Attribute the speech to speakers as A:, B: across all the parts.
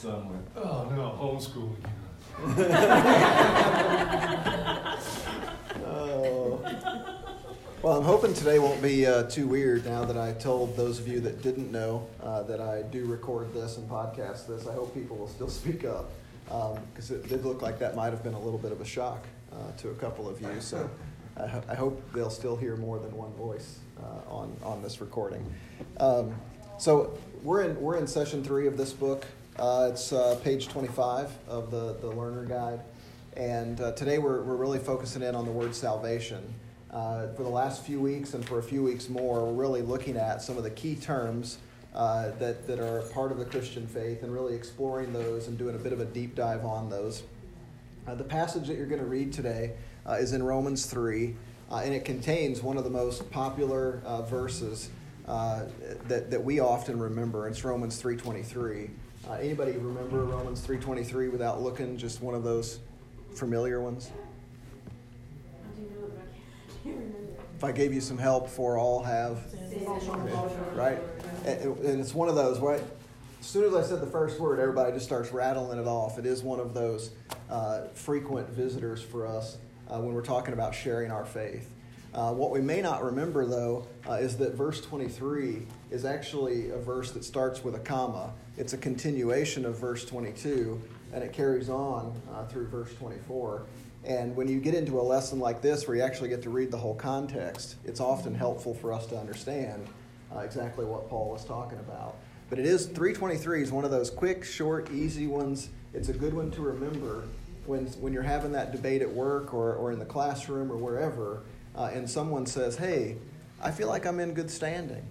A: son went, oh no, homeschool again.
B: Oh. Well, I'm hoping today won't be uh, too weird now that I told those of you that didn't know uh, that I do record this and podcast this. I hope people will still speak up because um, it did look like that might have been a little bit of a shock uh, to a couple of you. So I, ho- I, hope they'll still hear more than one voice uh, on, on this recording. Um, so we're in, we're in session three of this book. Uh, it's uh, page 25 of the, the Learner Guide. And uh, today we're, we're really focusing in on the word salvation. Uh, for the last few weeks and for a few weeks more, we're really looking at some of the key terms uh, that, that are part of the Christian faith and really exploring those and doing a bit of a deep dive on those. Uh, the passage that you're going to read today is in Romans 3, uh, and it contains one of the most popular verses that, that we often remember. It's Romans 3.23. anybody remember Romans 3.23 without looking? Just one of those familiar ones? If I gave you some help for all have, right? And it's one of those, right? As soon as I said the first word, everybody just starts rattling it off. It is one of those uh, frequent visitors for us uh, when we're talking about sharing our faith. Uh, what we may not remember, though, uh, is that verse 23 is actually a verse that starts with a comma. It's a continuation of verse 22, and it carries on uh, through verse 24. And when you get into a lesson like this, where you actually get to read the whole context, it's often helpful for us to understand uh, exactly what Paul was talking about. But it is 323 is one of those quick, short, easy ones. It's a good one to remember when when you're having that debate at work or, or in the classroom or wherever, uh, and someone says, "Hey, I feel like I'm in good standing,"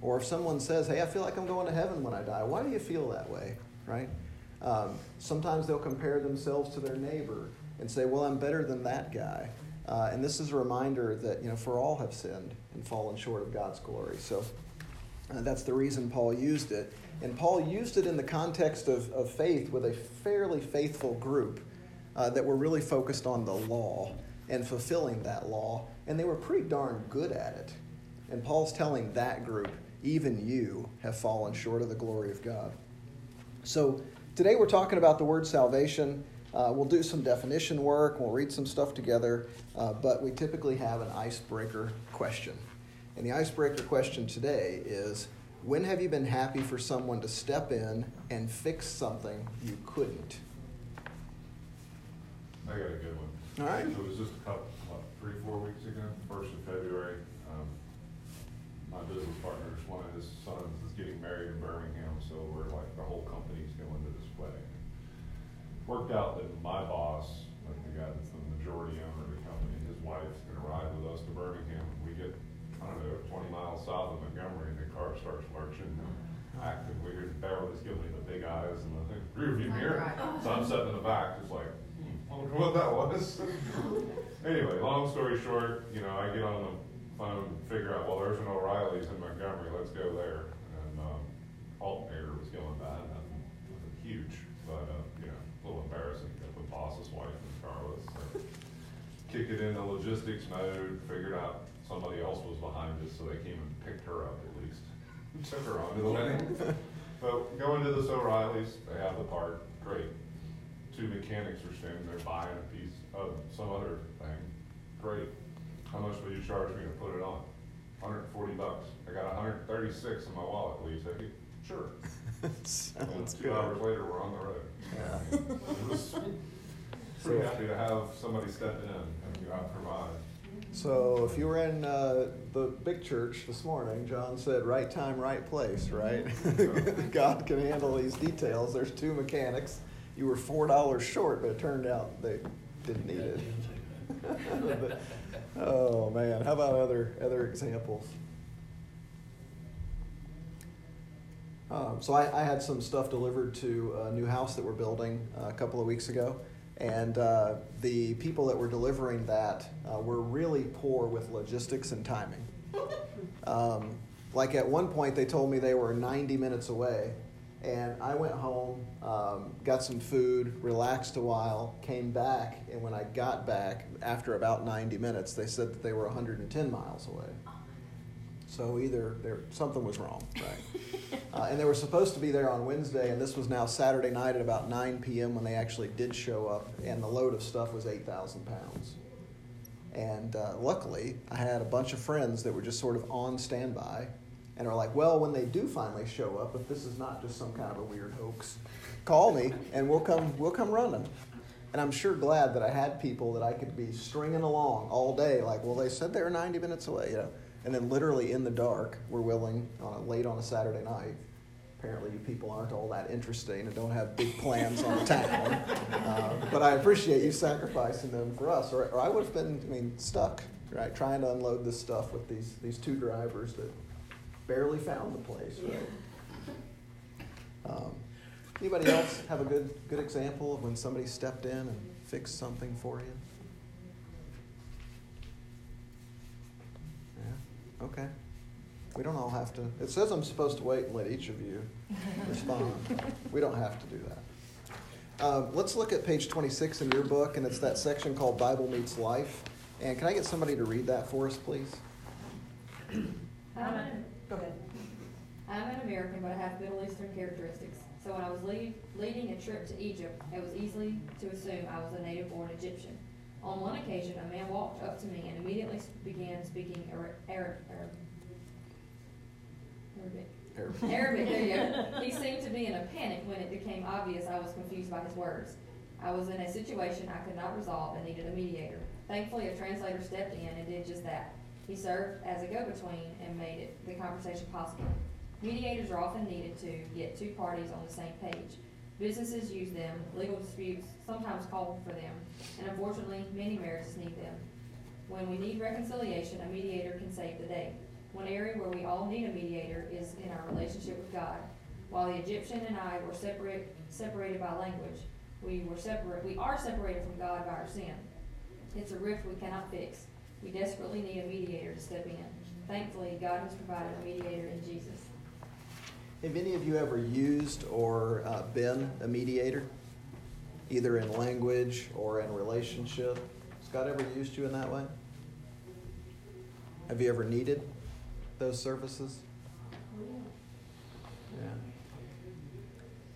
B: or if someone says, "Hey, I feel like I'm going to heaven when I die," why do you feel that way, right? Um, sometimes they'll compare themselves to their neighbor and say, well, I'm better than that guy. Uh, and this is a reminder that, you know, for all have sinned and fallen short of God's glory. So uh, that's the reason Paul used it. And Paul used it in the context of, of faith with a fairly faithful group uh, that were really focused on the law and fulfilling that law. And they were pretty darn good at it. And Paul's telling that group, even you have fallen short of the glory of God. So today we're talking about the word salvation. Uh, we'll do some definition work, we'll read some stuff together, uh, but we typically have an icebreaker question. And the icebreaker question today is When have you been happy for someone to step in and fix something you couldn't?
A: I got a good one.
B: All right.
A: It was just a couple, what, three, four weeks ago, first of February. Um, my business partner, one of his sons, is getting married in Birmingham, so we're like, the whole company's going to this wedding worked out that my boss, like the guy that's the majority owner of the company, his wife's gonna ride with us to Birmingham. We get, I don't know, twenty miles south of Montgomery and the car starts lurching, acting weird. Beverly's giving me the big eyes and the rear view mirror. So I'm sitting in the back, just like, I wonder what that was. anyway, long story short, you know, I get on the phone and figure out, well, there's an O'Reilly's in Montgomery, let's go there. And, um, alternator was going bad, nothing, nothing huge, but, uh, you know, a little embarrassing that the boss's wife in the car was. So kicked it into logistics mode, figured out somebody else was behind us, so they came and picked her up at least. Took her on to the wedding. but going to this O'Reilly's, they have the part, great. Two mechanics are standing there buying a piece of some other thing, great. How much will you charge me to put it on? 140 bucks. I got 136 in my wallet. Will you take it? Sure.
B: Sounds
A: two
B: good.
A: hours later, we're on the road.
B: Yeah.
A: It was pretty happy to have somebody step in and provide.
B: So, if you were in uh, the big church this morning, John said, right time, right place, right? God can handle these details. There's two mechanics. You were $4 short, but it turned out they didn't need it. but, oh, man. How about other, other examples? Um, so I, I, had some stuff delivered to a new house that we're building uh, a couple of weeks ago, and uh, the people that were delivering that uh, were really poor with logistics and timing. Um, like at one point, they told me they were 90 minutes away, and I went home, um, got some food, relaxed a while, came back, and when I got back after about 90 minutes, they said that they were 110 miles away. So either there something was wrong, right? uh, and they were supposed to be there on Wednesday, and this was now Saturday night at about 9 p.m. when they actually did show up, and the load of stuff was 8,000 pounds. And uh, luckily, I had a bunch of friends that were just sort of on standby and are like, well, when they do finally show up, if this is not just some kind of a weird hoax, call me and we'll come, we'll come running. And I'm sure glad that I had people that I could be stringing along all day, like, well, they said they were 90 minutes away, you know. And then literally in the dark, we're willing, on a, late on a Saturday night, apparently you people aren't all that interesting and don't have big plans on the town. Uh, but I appreciate you sacrificing them for us, or, or I would have been, I mean, stuck, right, trying to unload this stuff with these, these two drivers that barely found the place, right? Um, anybody else have a good, good example of when somebody stepped in and fixed something for you? Yeah, okay. We don't all have to. It says I'm supposed to wait and let each of you respond. we don't have to do that. Um, let's look at page 26 in your book, and it's that section called Bible Meets Life. And can I get somebody to read that for us, please?
C: I'm an, go ahead. I'm an American, but I have Middle Eastern characteristics. So when I was lead, leading a trip to Egypt, it was easy to assume I was a native-born Egyptian. On one occasion, a man walked up to me and immediately began speaking Arab, Arab, Arabic. Arabic. Arabic, there you go. He seemed to be in a panic when it became obvious I was confused by his words. I was in a situation I could not resolve and needed a mediator. Thankfully, a translator stepped in and did just that. He served as a go-between and made it, the conversation possible. Mediators are often needed to get two parties on the same page. Businesses use them, legal disputes sometimes call for them, and unfortunately, many marriages need them. When we need reconciliation, a mediator can save the day. One area where we all need a mediator is in our relationship with God. While the Egyptian and I were separate, separated by language, we were separate. We are separated from God by our sin. It's a rift we cannot fix. We desperately need a mediator to step in. Thankfully, God has provided a mediator in Jesus.
B: Have any of you ever used or uh, been a mediator, either in language or in relationship? Has God ever used you in that way? Have you ever needed those services? Yeah.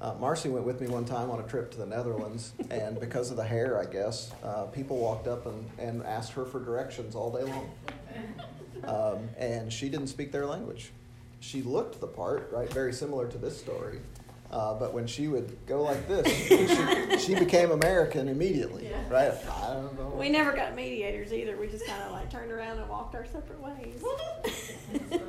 B: Uh, Marcy went with me one time on a trip to the Netherlands, and because of the hair, I guess, uh, people walked up and, and asked her for directions all day long. Um, and she didn't speak their language. She looked the part, right? Very similar to this story. Uh, but when she would go like this, she, she became American immediately, yeah. right? I
D: don't know. We never got mediators either. We just kind of like turned around and walked our separate ways.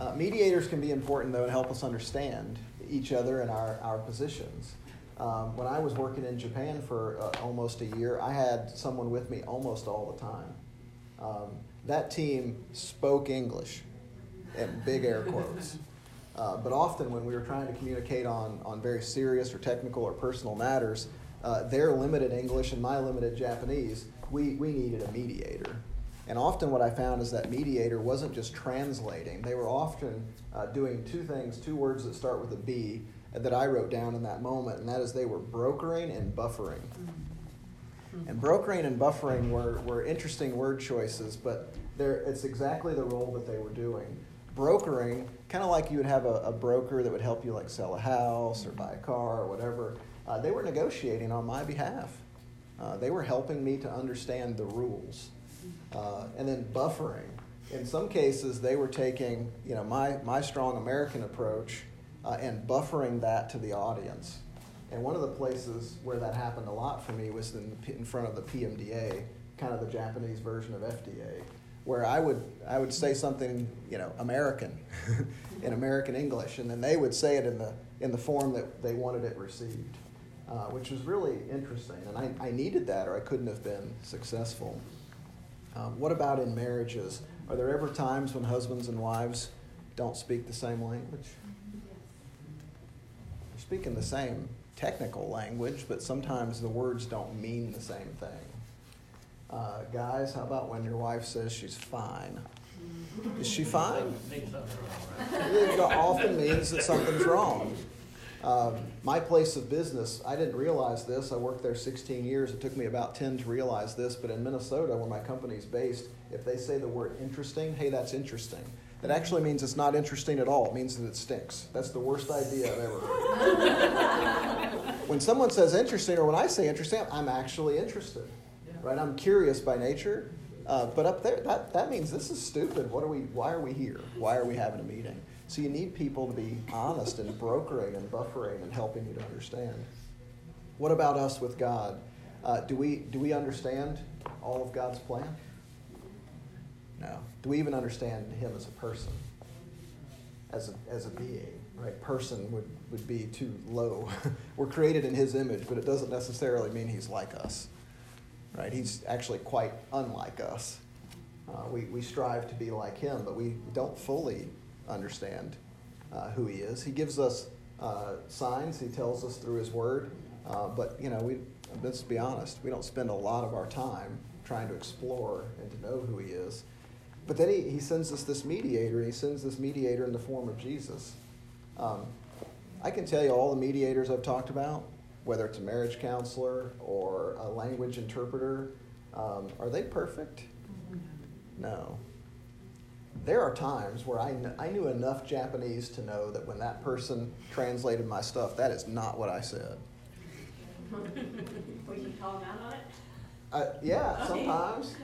B: uh, mediators can be important, though, and help us understand each other and our, our positions. Um, when I was working in Japan for uh, almost a year, I had someone with me almost all the time. Um, that team spoke English, in big air quotes. Uh, but often, when we were trying to communicate on, on very serious or technical or personal matters, uh, their limited English and my limited Japanese, we, we needed a mediator. And often, what I found is that mediator wasn't just translating, they were often uh, doing two things, two words that start with a B that I wrote down in that moment, and that is they were brokering and buffering. And brokering and buffering were, were interesting word choices, but it's exactly the role that they were doing brokering, kind of like you would have a, a, broker that would help you like sell a house or buy a car or whatever, uh, they were negotiating on my behalf. Uh, they were helping me to understand the rules. Uh, and then buffering. In some cases, they were taking, you know, my, my strong American approach uh, and buffering that to the audience. And one of the places where that happened a lot for me was in, in front of the PMDA, kind of the Japanese version of FDA where I would I would say something you know American in American English, and then they would say it in the in the form that they wanted it received, uh, which was really interesting. And I, I needed that, or I couldn't have been successful. Um, what about in marriages? Are there ever times when husbands and wives don't speak the same language? They're speaking the same technical language, but sometimes the words don't mean the same thing. Uh, guys, how about when your wife says she's fine? Is she fine? It often means that something's wrong. Um, my place of business, I didn't realize this. I worked there 16 years. It took me about 10 to realize this. But in Minnesota, where my company's based, if they say the word interesting, hey, that's interesting. It actually means it's not interesting at all. It means that it stinks. That's the worst idea I've ever heard. when someone says interesting, or when I say interesting, I'm actually interested. Right? I'm curious by nature. Uh, but up there, that, that means this is stupid. What are we? Why are we here? Why are we having a meeting? So you need people to be honest and brokering and buffering and helping you to understand. What about us with God? Uh, do we do we understand all of God's plan? No. Do we even understand Him as a person, as a, as a being? Right? Person would, would be too low. We're created in His image, but it doesn't necessarily mean He's like us. Right? He's actually quite unlike us. Uh, we, we strive to be like Him, but we don't fully understand uh, who He is. He gives us uh, signs. He tells us through His Word. Uh, but you know, we let's be honest. We don't spend a lot of our time trying to explore and to know who He is. But then he, he sends us this mediator, he sends this mediator in the form of Jesus. Um, I can tell you all the mediators I've talked about, whether it's a marriage counselor or a language interpreter, um, are they perfect? No. There are times where I, kn- I knew enough Japanese to know that when that person translated my stuff, that is not what I said.
E: We can call them out on it?
B: Uh, yeah, sometimes.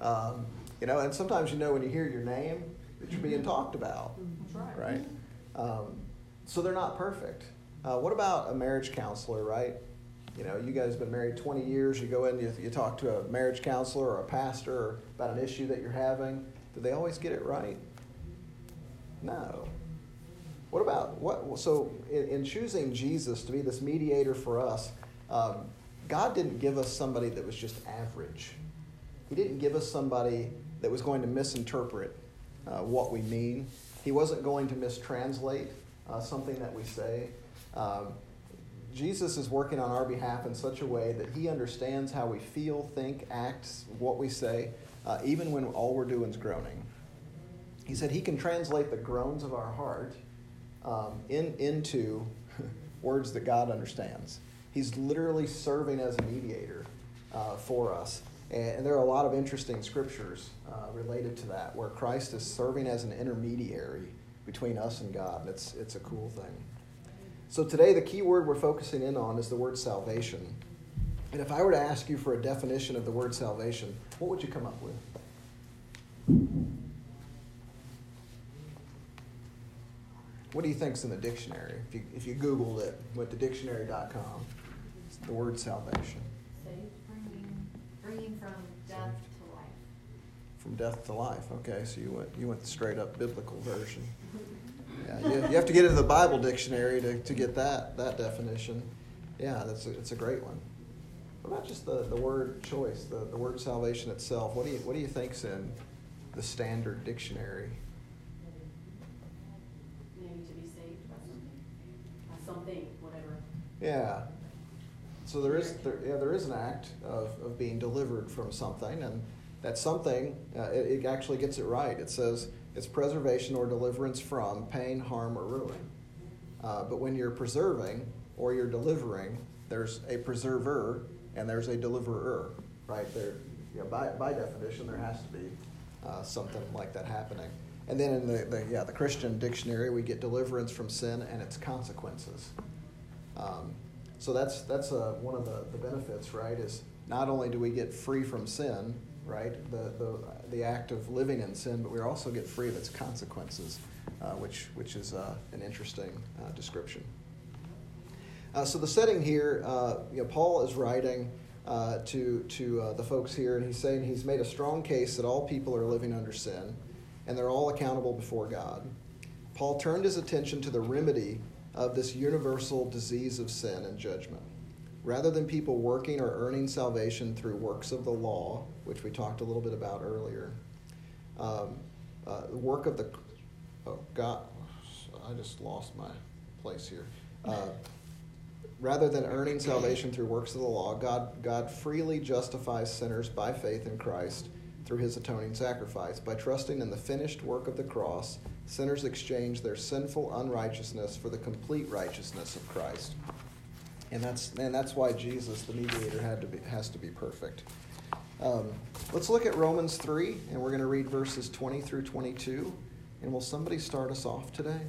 B: Um, you know, and sometimes you know when you hear your name that you're being talked about,
E: That's
B: right? Um, so they're not perfect. Uh, what about a marriage counselor, right? You know, you guys have been married 20 years. You go in, you, you talk to a marriage counselor or a pastor about an issue that you're having. Do they always get it right? No. What about what? So, in, in choosing Jesus to be this mediator for us, um, God didn't give us somebody that was just average. He didn't give us somebody that was going to misinterpret uh, what we mean. He wasn't going to mistranslate uh, something that we say. Um, Jesus is working on our behalf in such a way that he understands how we feel, think, act, what we say, uh, even when all we're doing is groaning. He said he can translate the groans of our heart um, in, into words that God understands. He's literally serving as a mediator uh, for us. And, and, there are a lot of interesting scriptures uh, related to that where Christ is serving as an intermediary between us and God. It's, it's a cool thing. So today, the key word we're focusing in on is the word salvation. And if I were to ask you for a definition of the word salvation, what would you come up with? What do you think's in the dictionary? If you, if you Googled it, went to dictionary.com, it's the word salvation.
E: Saved, bringing, bringing from death to life.
B: From death to life. Okay, so you went you went the straight up biblical version. Yeah, you, you have to get into the Bible dictionary to, to get that that definition. Yeah, that's a, it's a great one. What about just the, the word choice, the, the word salvation itself? What do you what do you think's in the standard dictionary?
E: Maybe to be saved by something, by something, whatever.
B: Yeah. So there is there, yeah there is an act of, of being delivered from something, and that something uh, it, it actually gets it right. It says it's preservation or deliverance from pain, harm, or ruin. Uh, but when you're preserving or you're delivering, there's a preserver and there's a deliverer, right? There, you know, by, by definition, there has to be uh, something like that happening. And then in the, the, yeah the Christian dictionary, we get deliverance from sin and its consequences. Um, so that's that's uh, one of the, the benefits, right? Is not only do we get free from sin, right? The, the, the act of living in sin, but we also get free of its consequences, uh, which, which is uh, an interesting uh, description. Uh, so the setting here, uh, you know, Paul is writing uh, to, to the folks here, and he's saying he's made a strong case that all people are living under sin, and they're all accountable before God. Paul turned his attention to the remedy of this universal disease of sin and judgment. Rather than people working or earning salvation through works of the law, which we talked a little bit about earlier, um, uh, the work of the oh God, I just lost my place here. Uh, rather than earning salvation through works of the law, God God freely justifies sinners by faith in Christ through His atoning sacrifice. By trusting in the finished work of the cross, sinners exchange their sinful unrighteousness for the complete righteousness of Christ and that's and that's why Jesus, the mediator, had to be has to be perfect. Um, let's look at Romans three, and we're going to read verses twenty through twenty-two. And will somebody start us off today?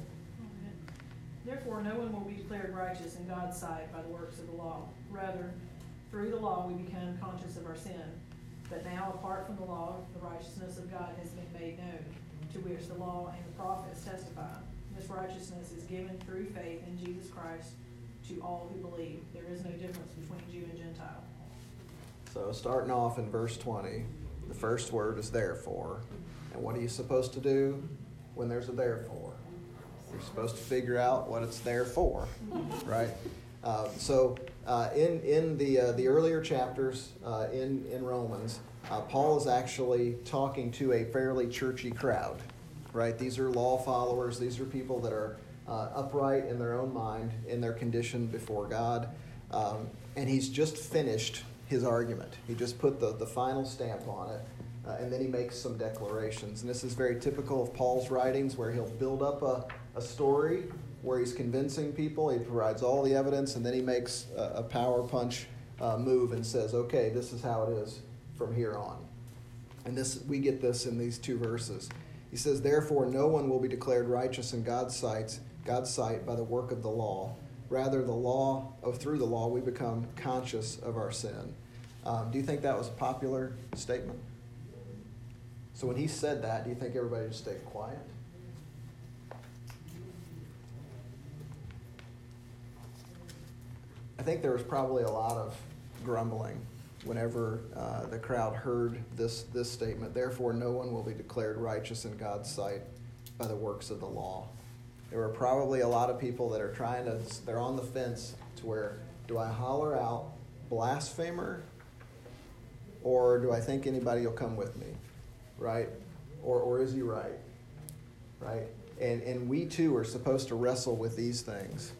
F: Therefore, no one will be declared righteous in God's sight by the works of the law. Rather, through the law we become conscious of our sin. But now, apart from the law, the righteousness of God has been made known, to which the law and the prophets testify. This righteousness is given through faith in Jesus Christ to all who believe. There is no difference between Jew and Gentile.
B: So, starting off in verse 20, the first word is therefore. And what are you supposed to do when there's a therefore? You're supposed to figure out what it's there for, right? Uh, so, uh, in in the uh, the earlier chapters uh, in in Romans, uh, Paul is actually talking to a fairly churchy crowd, right? These are law followers. These are people that are uh, upright in their own mind, in their condition before God, um, and he's just finished his argument. He just put the the final stamp on it. Uh, and then he makes some declarations. And this is very typical of Paul's writings, where he'll build up a, a story where he's convincing people, he provides all the evidence, and then he makes a, a power punch uh, move and says, okay, this is how it is from here on. And this we get this in these two verses. He says, Therefore, no one will be declared righteous in God's sight, God's sight by the work of the law. Rather, the law, of through the law, we become conscious of our sin. Um, do you think that was a popular statement? So when he said that, do you think everybody just stayed quiet? I think there was probably a lot of grumbling whenever uh, the crowd heard this, this statement. Therefore, no one will be declared righteous in God's sight by the works of the law. There were probably a lot of people that are trying to, they're on the fence to where, do I holler out blasphemer or do I think anybody will come with me? Right? Or, or is he right? Right? And, and we too are supposed to wrestle with these things.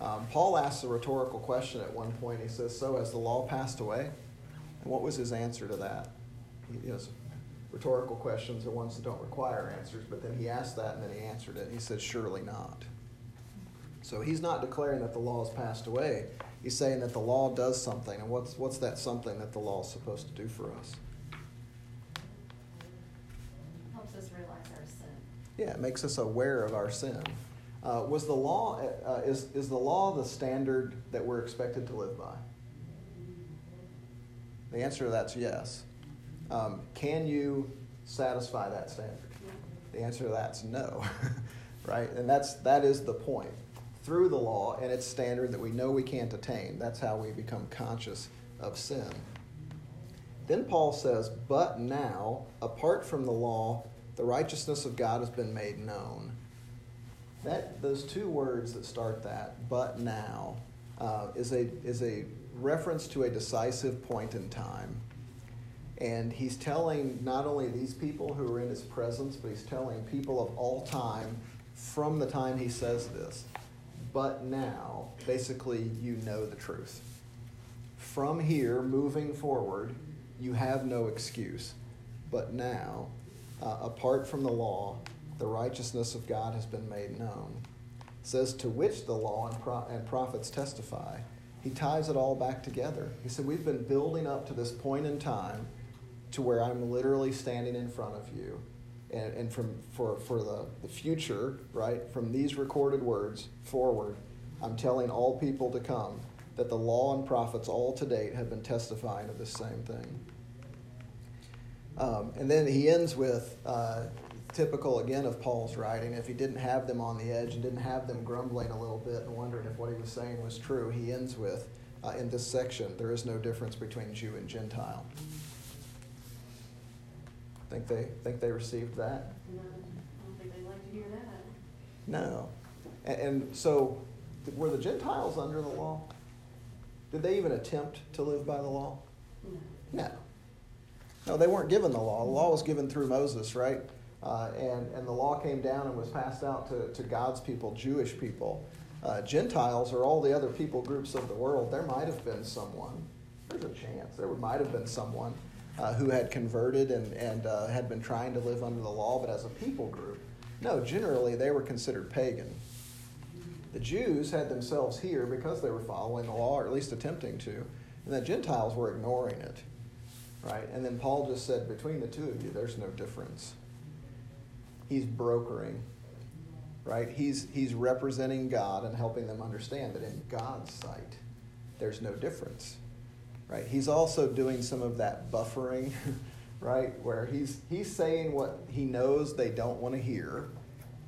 B: Um, Paul asks a rhetorical question at one point. He says, So has the law passed away? And what was his answer to that? He, has rhetorical questions are ones that don't require answers, but then he asked that and then he answered it. He said, Surely not. So he's not declaring that the law has passed away. He's saying that the law does something. And what's, what's that something that the law is supposed to do for us?
E: Helps us realize our sin.
B: Yeah, it makes us aware of our sin. Uh, was the law uh, is is the law the standard that we're expected to live by? The answer to that's yes. Um, can you satisfy that standard? The answer to that's no, right? And that's that is the point. Through the law and its standard that we know we can't attain, that's how we become conscious of sin. Then Paul says, "But now, apart from the law, the righteousness of God has been made known." That those two words that start that, but now, uh, is a is a reference to a decisive point in time. And he's telling not only these people who are in his presence, but he's telling people of all time from the time he says this. But now, basically, you know the truth. From here, moving forward, you have no excuse. But now, uh, apart from the law, the righteousness of God has been made known. It says, to which the law and, pro- and prophets testify. He ties it all back together. He said, We've been building up to this point in time to where I'm literally standing in front of you. And, and from, for, for the, the future, right, from these recorded words forward, I'm telling all people to come that the law and prophets all to date have been testifying of the same thing. Um, and then he ends with uh, typical again of Paul's writing. If he didn't have them on the edge and didn't have them grumbling a little bit and wondering if what he was saying was true, he ends with uh, in this section there is no difference between Jew and Gentile. Think they think they received that?
E: No, I don't think they'd like to hear that.
B: No. And, and so, were the Gentiles under the law? Did they even attempt to live by the law?
E: No.
B: No. No, they weren't given the law. The law was given through Moses, right? Uh, and, and the law came down and was passed out to, to God's people, Jewish people. Uh, Gentiles or all the other people groups of the world, there might have been someone, there's a chance, there might have been someone uh, who had converted and, and uh, had been trying to live under the law, but as a people group, no, generally they were considered pagan. The Jews had themselves here because they were following the law, or at least attempting to, and the Gentiles were ignoring it. Right? And then Paul just said, between the two of you, there's no difference. He's brokering, right? He's, he's representing God and helping them understand that in God's sight, there's no difference, right? He's also doing some of that buffering, right? Where he's, he's saying what he knows they don't want to hear,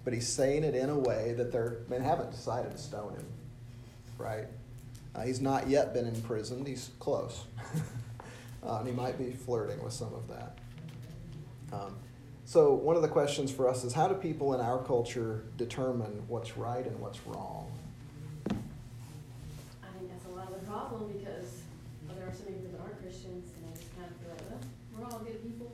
B: but he's saying it in a way that they're, they haven't decided to stone him, right? Uh, he's not yet been imprisoned. He's close. uh, and he might be flirting with some of that. Um, so, one of the questions for us is how do people in our culture determine what's right and what's wrong?
E: I think that's a lot of the problem because there are so many people that aren't Christians and they just kind of feel like, well, we're all good people,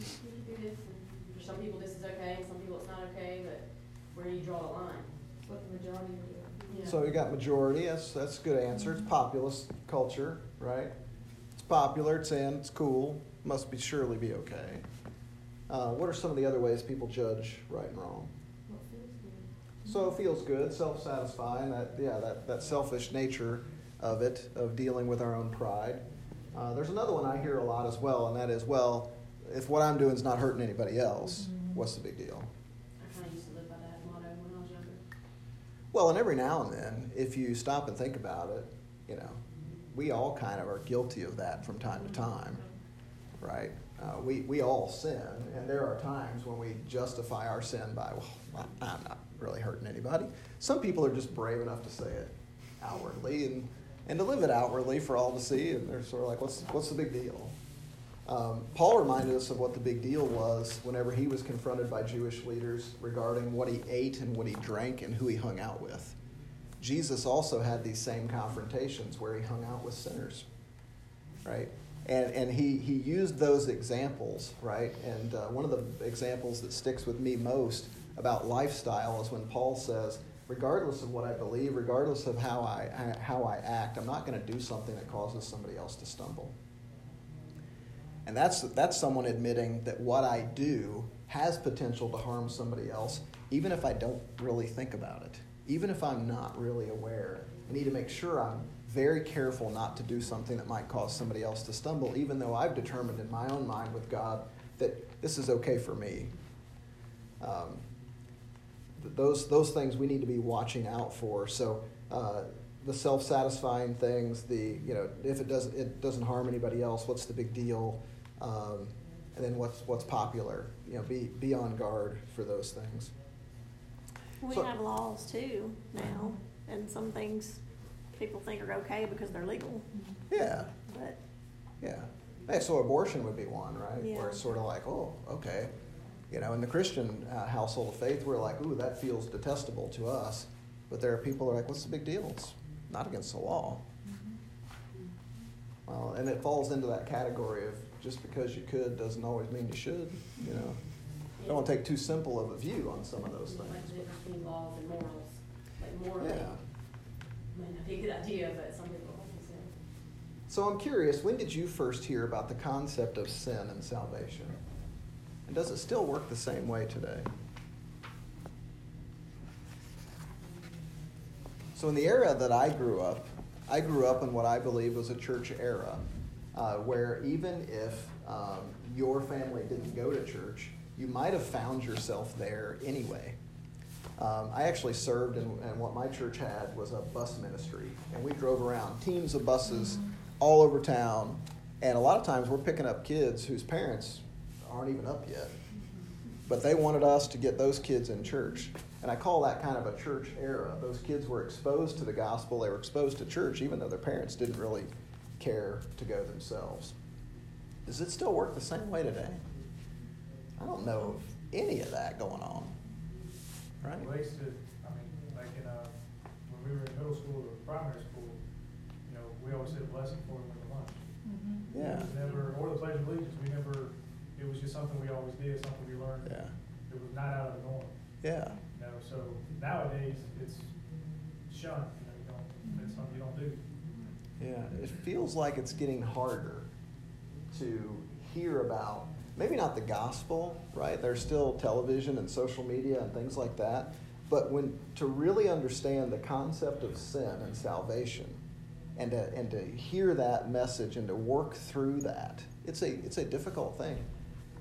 E: just, we can do this. And for some people this is okay, and some people it's not okay, but where do you draw the line?
C: What the majority are doing.
E: Yeah.
B: So, you got majority. That's, that's a good answer. It's populist culture, right? It's popular, it's in, it's cool, must be surely be okay. Uh, what are some of the other ways people judge right and wrong?
C: What feels good.
B: So it feels good, self-satisfying. That yeah, that, that selfish nature of it, of dealing with our own pride. Uh, there's another one I hear a lot as well, and that is, well, if what I'm doing is not hurting anybody else, what's the big deal?
E: I kind of used to live by that motto when I was younger.
B: Well, and every now and then, if you stop and think about it, you know, we all kind of are guilty of that from time to time, right? Uh, we, we all sin, and there are times when we justify our sin by, well, I'm not really hurting anybody. Some people are just brave enough to say it outwardly and, and to live it outwardly for all to see, and they're sort of like, what's, what's the big deal? Um, Paul reminded us of what the big deal was whenever he was confronted by Jewish leaders regarding what he ate and what he drank and who he hung out with. Jesus also had these same confrontations where he hung out with sinners, right? And, and he, he used those examples, right? And uh, one of the examples that sticks with me most about lifestyle is when Paul says, regardless of what I believe, regardless of how I, how I act, I'm not going to do something that causes somebody else to stumble. And that's, that's someone admitting that what I do has potential to harm somebody else, even if I don't really think about it, even if I'm not really aware. I need to make sure I'm very careful not to do something that might cause somebody else to stumble, even though I've determined in my own mind with God that this is okay for me. Um, those, those things we need to be watching out for. So, uh, the self-satisfying things, the you know, if it doesn't it doesn't harm anybody else, what's the big deal? Um, and then what's what's popular? You know, be be on guard for those things.
D: We
B: So-
D: have laws too now, and some things people think are okay because they're legal,
B: Yeah,
D: but
B: yeah. Hey, so abortion would be one, right?
D: Yeah.
B: Where it's sort of like, oh, okay. You know, in the Christian uh, household of faith, we're like, ooh, that feels detestable to us. But there are people who are like, what's the big deal? It's not against the law. Well, and it falls into that category of just because you could doesn't always mean you should. You know, don't want to take too simple of a view on some of those
E: Like
B: things.
E: difference between laws and morals. Like morally,
B: Yeah. So I'm curious, when did you first hear about the concept of sin and salvation? And does it still work the same way today? So in the era that I grew up, I grew up in what I believe was a church era, uh, where even if um, your family didn't go to church, you might have found yourself there anyway. Um, I actually served, in, and what my church had was a bus ministry, and we drove around teams of buses all over town. And a lot of times we're picking up kids whose parents aren't even up yet, but they wanted us to get those kids in church. And I call that kind of a church era. Those kids were exposed to the gospel, they were exposed to church, even though their parents didn't really care to go themselves. Does it still work the same way today? I don't know of any of that going on. Right?
G: Well, they used to, I mean, like in, uh, when we were in middle school or primary school, you know, we always said a blessing for them with the lunch.
F: Mm-hmm.
B: Yeah.
G: It was never, or the pledge of allegiance, we never, it was just something we always did, something we learned.
B: Yeah.
G: It was not out of the norm,
B: Yeah.
G: you know, so nowadays, it's shunned, you know, you don't, it's something you don't do.
B: Yeah, it feels like it's getting harder to hear about maybe not the gospel, right? There's still television and social media and things like that, but when to really understand the concept of sin and salvation and to, and to hear that message and to work through that, it's a it's a difficult thing.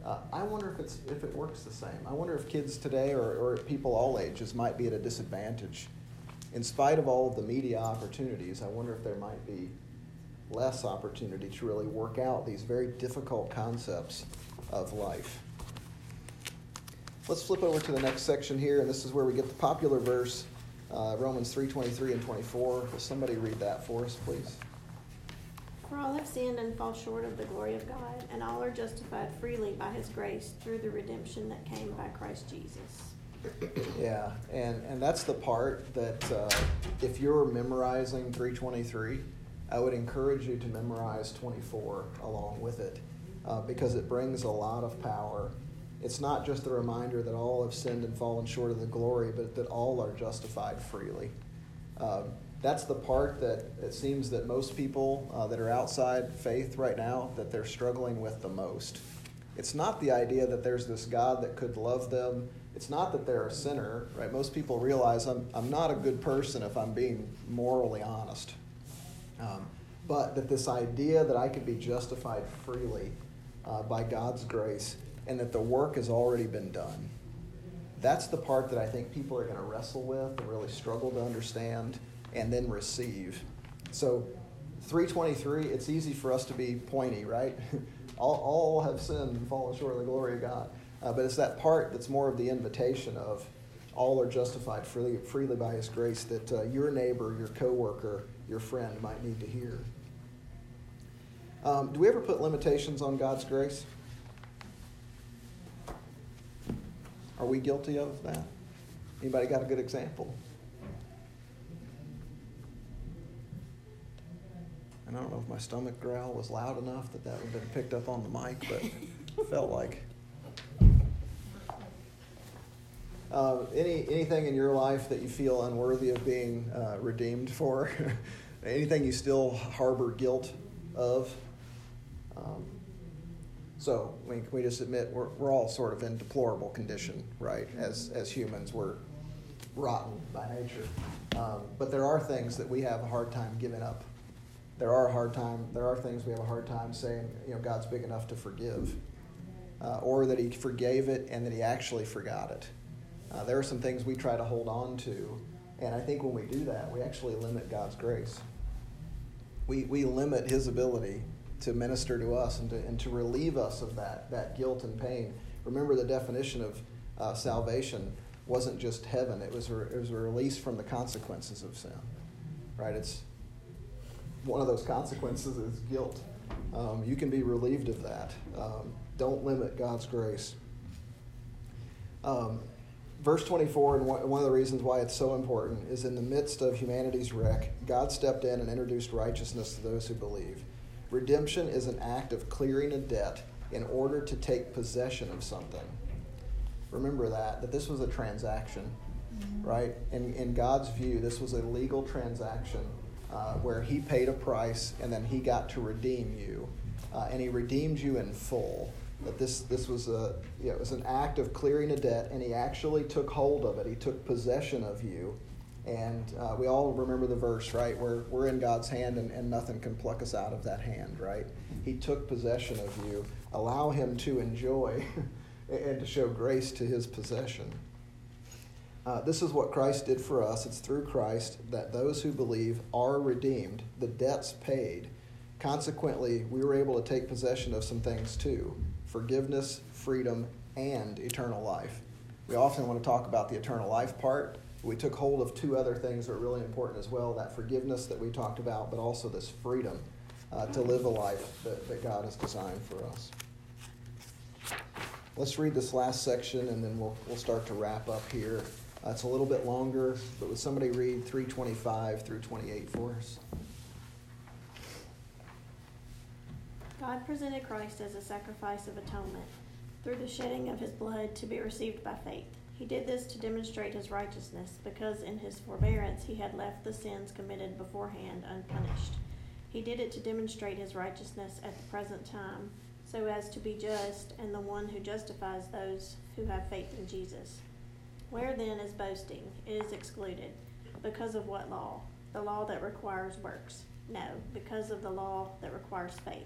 B: Uh, I wonder if it's if it works the same. I wonder if kids today or, or people all ages might be at a disadvantage. In spite of all of the media opportunities, I wonder if there might be less opportunity to really work out these very difficult concepts of life. Let's flip over to the next section here, and this is where we get the popular verse, uh, Romans 3:23 and 24. Will somebody read that for us, please?
D: For all have sinned and fall short of the glory of God, and all are justified freely by his grace through the redemption that came by Christ Jesus.
B: Yeah, and, and that's the part that uh, if you're memorizing 323, I would encourage you to memorize 24 along with it uh, because it brings a lot of power. It's not just the reminder that all have sinned and fallen short of the glory, but that all are justified freely. Um, that's the part that it seems that most people uh, that are outside faith right now that they're struggling with the most. It's not the idea that there's this God that could love them. It's not that they're a sinner, right? Most people realize I'm, I'm not a good person if I'm being morally honest. Um, but that this idea that I could be justified freely uh, by God's grace and that the work has already been done. That's the part that I think people are going to wrestle with and really struggle to understand and then receive. So, 323, it's easy for us to be pointy, right? all, all have sinned and fallen short of the glory of God. Uh, but it's that part that's more of the invitation of all are justified freely, freely by His grace that uh, your neighbor, your coworker, your friend might need to hear. Um, do we ever put limitations on God's grace? Are we guilty of that? Anybody got a good example? And I don't know if my stomach growl was loud enough that that would have been picked up on the mic, but it felt like. Uh, any anything in your life that you feel unworthy of being uh, redeemed for? anything you still harbor guilt of? Um, so I mean, can we just admit we're, we're all sort of in deplorable condition, right? As as humans, we're rotten by nature. Um, but there are things that we have a hard time giving up there are hard time. There are things we have a hard time saying. You know, God's big enough to forgive, uh, or that He forgave it and that He actually forgot it. Uh, there are some things we try to hold on to, and I think when we do that, we actually limit God's grace. We we limit His ability to minister to us and to and to relieve us of that that guilt and pain. Remember the definition of uh, salvation wasn't just heaven; it was a, it was a release from the consequences of sin. Right? It's one of those consequences is guilt. Um, you can be relieved of that. Um, don't limit God's grace. Um, verse 24, and one of the reasons why it's so important, is in the midst of humanity's wreck, God stepped in and introduced righteousness to those who believe. Redemption is an act of clearing a debt in order to take possession of something. Remember that, that this was a transaction, right? In, in God's view, this was a legal transaction uh, where he paid a price and then he got to redeem you. Uh, and he redeemed you in full. That this, this was, a, yeah, it was an act of clearing a debt, and he actually took hold of it. He took possession of you. And uh, we all remember the verse, right? Where we're in God's hand and, and nothing can pluck us out of that hand, right? He took possession of you. Allow him to enjoy and to show grace to his possession. Uh, this is what Christ did for us. It's through Christ that those who believe are redeemed, the debts paid. Consequently, we were able to take possession of some things too forgiveness, freedom, and eternal life. We often want to talk about the eternal life part. We took hold of two other things that are really important as well that forgiveness that we talked about, but also this freedom uh, to live a life that, that God has designed for us. Let's read this last section and then we'll, we'll start to wrap up here. Uh, it's a little bit longer, but would somebody read 325 through 28 for us?
D: God presented Christ as a sacrifice of atonement through the shedding of his blood to be received by faith. He did this to demonstrate his righteousness, because in his forbearance he had left the sins committed beforehand unpunished. He did it to demonstrate his righteousness at the present time, so as to be just and the one who justifies those who have faith in Jesus. Where then is boasting? It is excluded. Because of what law? The law that requires works. No, because of the law that requires faith.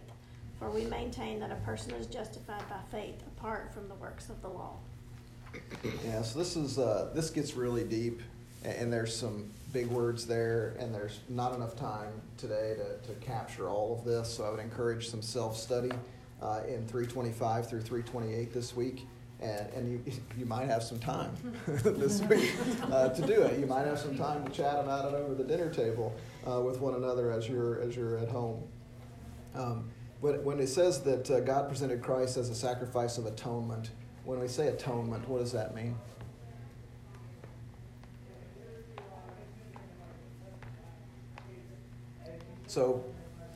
D: For we maintain that a person is justified by faith apart from the works of the law.
B: Yeah, so this is uh, this gets really deep, and, and there's some big words there, and there's not enough time today to, to capture all of this. So I would encourage some self study uh, in 325 through 328 this week. And, and you, you might have some time this week uh, to do it. You might have some time to chat about it over the dinner table uh, with one another as you're, as you're at home. Um, when, when it says that uh, God presented Christ as a sacrifice of atonement, when we say atonement, what does that mean? So,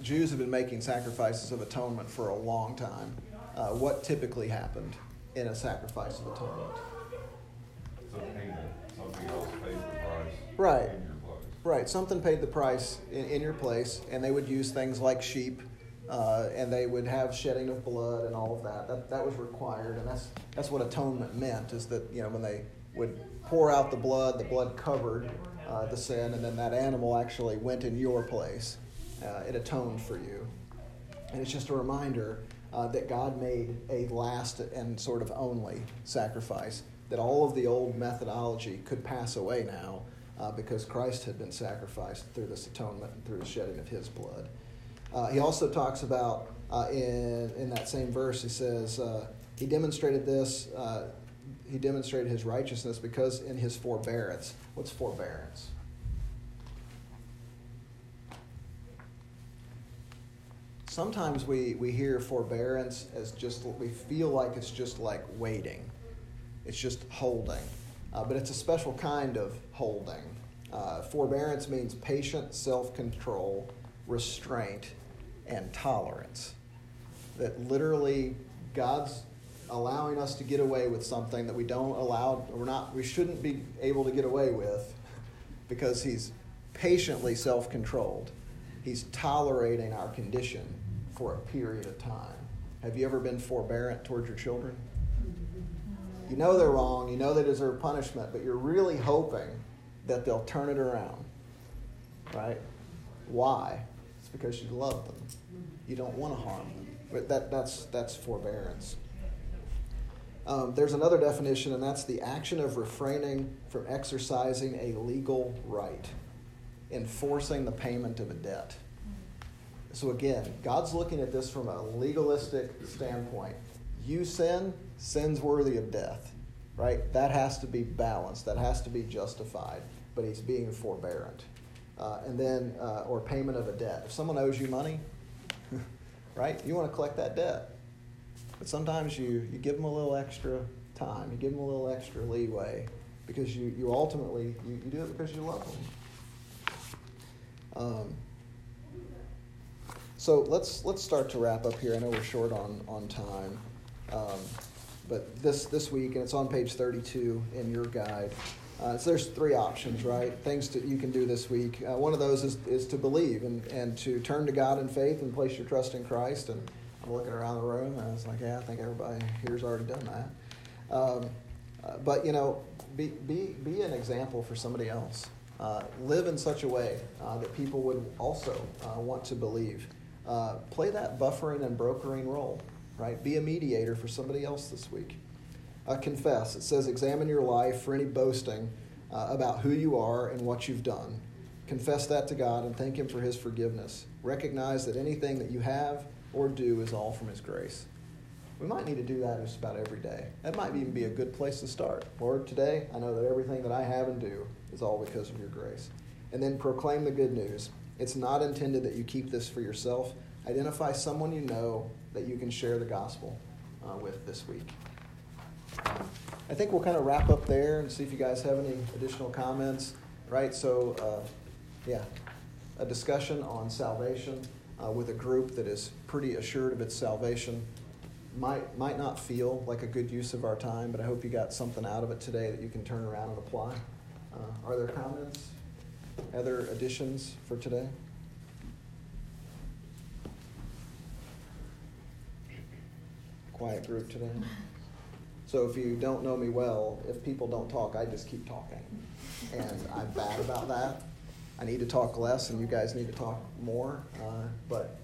B: Jews have been making sacrifices of atonement for a long time. Uh, what typically happened in a sacrifice of atonement?
A: It's a payment, something else pays the price.
B: Right.
A: In your place.
B: Right, something paid the price in, in your place, and they would use things like sheep, uh, and they would have shedding of blood and all of that. That that was required, and that's that's what atonement meant. Is that you know when they would pour out the blood, the blood covered uh, the sin, and then that animal actually went in your place. Uh, it atoned for you, and it's just a reminder uh, that God made a last and sort of only sacrifice. That all of the old methodology could pass away now uh, because Christ had been sacrificed through this atonement and through the shedding of his blood. Uh, he also talks about uh, in, in that same verse, he says, uh, He demonstrated this, uh, he demonstrated his righteousness because in his forbearance. What's forbearance? Sometimes we, we hear forbearance as just, we feel like it's just like waiting, it's just holding. Uh, but it's a special kind of holding. Uh, forbearance means patient self control, restraint, and tolerance. That literally God's allowing us to get away with something that we don't allow, we're not, we shouldn't be able to get away with because He's patiently self controlled. He's tolerating our condition for a period of time. Have you ever been forbearant towards your children? You know they're wrong, you know they deserve punishment, but you're really hoping that they'll turn it around. Right? Why? Because you love them. You don't want to harm them. But that, that's, that's forbearance. Um, there's another definition, and that's the action of refraining from exercising a legal right, enforcing the payment of a debt. So, again, God's looking at this from a legalistic standpoint. You sin, sin's worthy of death, right? That has to be balanced, that has to be justified, but He's being forbearant. Uh, and then, uh, or payment of a debt. If someone owes you money, right, you want to collect that debt. But sometimes you, you give them a little extra time, you give them a little extra leeway because you, you ultimately you, you do it because you love them. Um, so let's let's start to wrap up here. I know we're short on on time, um, but this this week and it's on page 32 in your guide. Uh, so there's three options, right? Things that you can do this week. Uh, one of those is, is to believe and, and to turn to God in faith and place your trust in Christ. And I'm looking around the room and I was like, yeah, I think everybody here's already done that. Um, uh, but you know, be, be, be an example for somebody else. Uh, live in such a way uh, that people would also uh, want to believe. Play that buffering and brokering role, right? Be a mediator for somebody else this week. Uh, confess. It says, examine your life for any boasting about who you are and what you've done. Confess that to God and thank Him for His forgiveness. Recognize that anything that you have or do is all from His grace. We might need to do that just about every day. That might even be a good place to start. Lord, today I know that everything that I have and do is all because of your grace. And then proclaim the good news. It's not intended that you keep this for yourself. Identify someone you know that you can share the gospel uh, with this week. I think we'll kind of wrap up there and see if you guys have any additional comments. Right? So, uh, yeah, a discussion on salvation uh, with a group that is pretty assured of its salvation might might not feel like a good use of our time, but I hope you got something out of it today that you can turn around and apply. Uh, are there comments? Other additions for today? Quiet group today. So if you don't know me well, if people don't talk, I just keep talking. And I'm bad about that. I need to talk less, and you guys need to talk more. Uh, but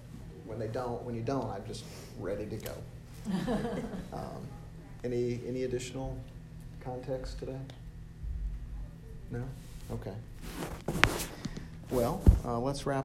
B: when they don't, when you don't, I'm just ready to go. um, any any additional context today? No. Okay. Well, uh, let's wrap.